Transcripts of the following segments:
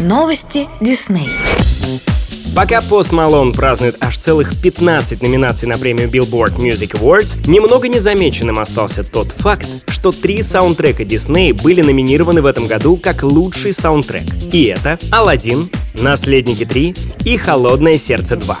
Новости Дисней. Пока Post Malone празднует аж целых 15 номинаций на премию Billboard Music Awards, немного незамеченным остался тот факт, что три саундтрека Disney были номинированы в этом году как лучший саундтрек. И это «Аладдин», «Наследники 3» и «Холодное сердце 2»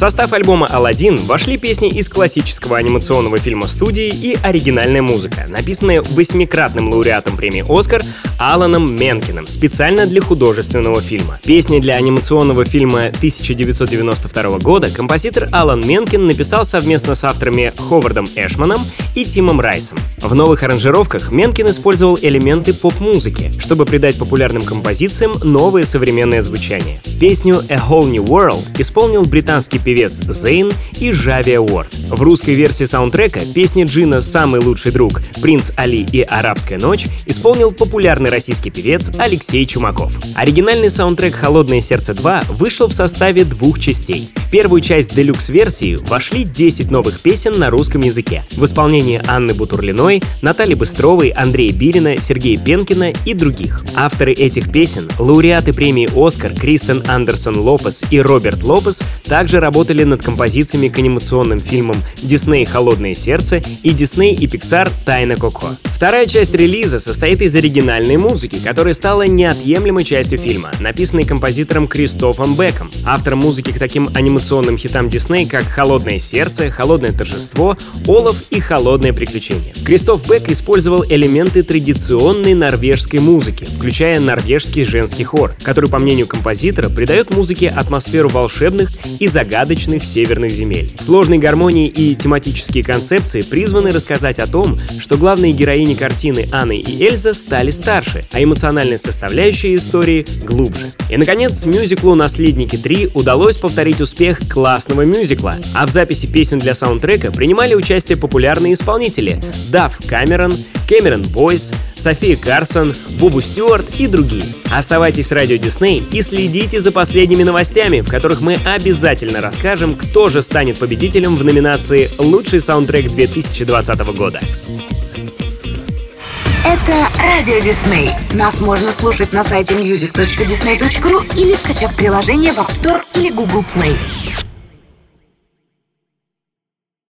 состав альбома «Аладдин» вошли песни из классического анимационного фильма студии и оригинальная музыка, написанная восьмикратным лауреатом премии «Оскар» Аланом Менкиным специально для художественного фильма. Песни для анимационного фильма 1992 года композитор Алан Менкин написал совместно с авторами Ховардом Эшманом и Тимом Райсом. В новых аранжировках Менкин использовал элементы поп-музыки, чтобы придать популярным композициям новое современное звучание. Песню «A Whole New World» исполнил британский певец Зейн и Жави Уорд. В русской версии саундтрека песни Джина «Самый лучший друг», «Принц Али» и «Арабская ночь» исполнил популярный российский певец Алексей Чумаков. Оригинальный саундтрек «Холодное сердце 2» вышел в составе двух частей. Первую часть делюкс-версии вошли 10 новых песен на русском языке в исполнении Анны Бутурлиной, Натальи Быстровой, Андрея Бирина, Сергея Пенкина и других. Авторы этих песен, лауреаты премии «Оскар» Кристен Андерсон Лопес и Роберт Лопес, также работали работали над композициями к анимационным фильмам «Дисней. Холодное сердце» и «Дисней и Пиксар. Тайна Коко». Вторая часть релиза состоит из оригинальной музыки, которая стала неотъемлемой частью фильма, написанной композитором Кристофом Беком, автором музыки к таким анимационным хитам Дисней, как «Холодное сердце», «Холодное торжество», «Олаф» и «Холодное приключение». Кристоф Бек использовал элементы традиционной норвежской музыки, включая норвежский женский хор, который, по мнению композитора, придает музыке атмосферу волшебных и загадочных северных земель. Сложные гармонии и тематические концепции призваны рассказать о том, что главные героини картины Анны и Эльза стали старше, а эмоциональная составляющая истории глубже. И, наконец, мюзиклу «Наследники 3» удалось повторить успех классного мюзикла, а в записи песен для саундтрека принимали участие популярные исполнители Дав Камерон, Кэмерон Бойс, София Карсон, Бубу Стюарт и другие. Оставайтесь с Радио Дисней и следите за последними новостями, в которых мы обязательно расскажем, кто же станет победителем в номинации «Лучший саундтрек 2020 года». Это Радио Дисней. Нас можно слушать на сайте music.disney.ru или скачав приложение в App Store или Google Play.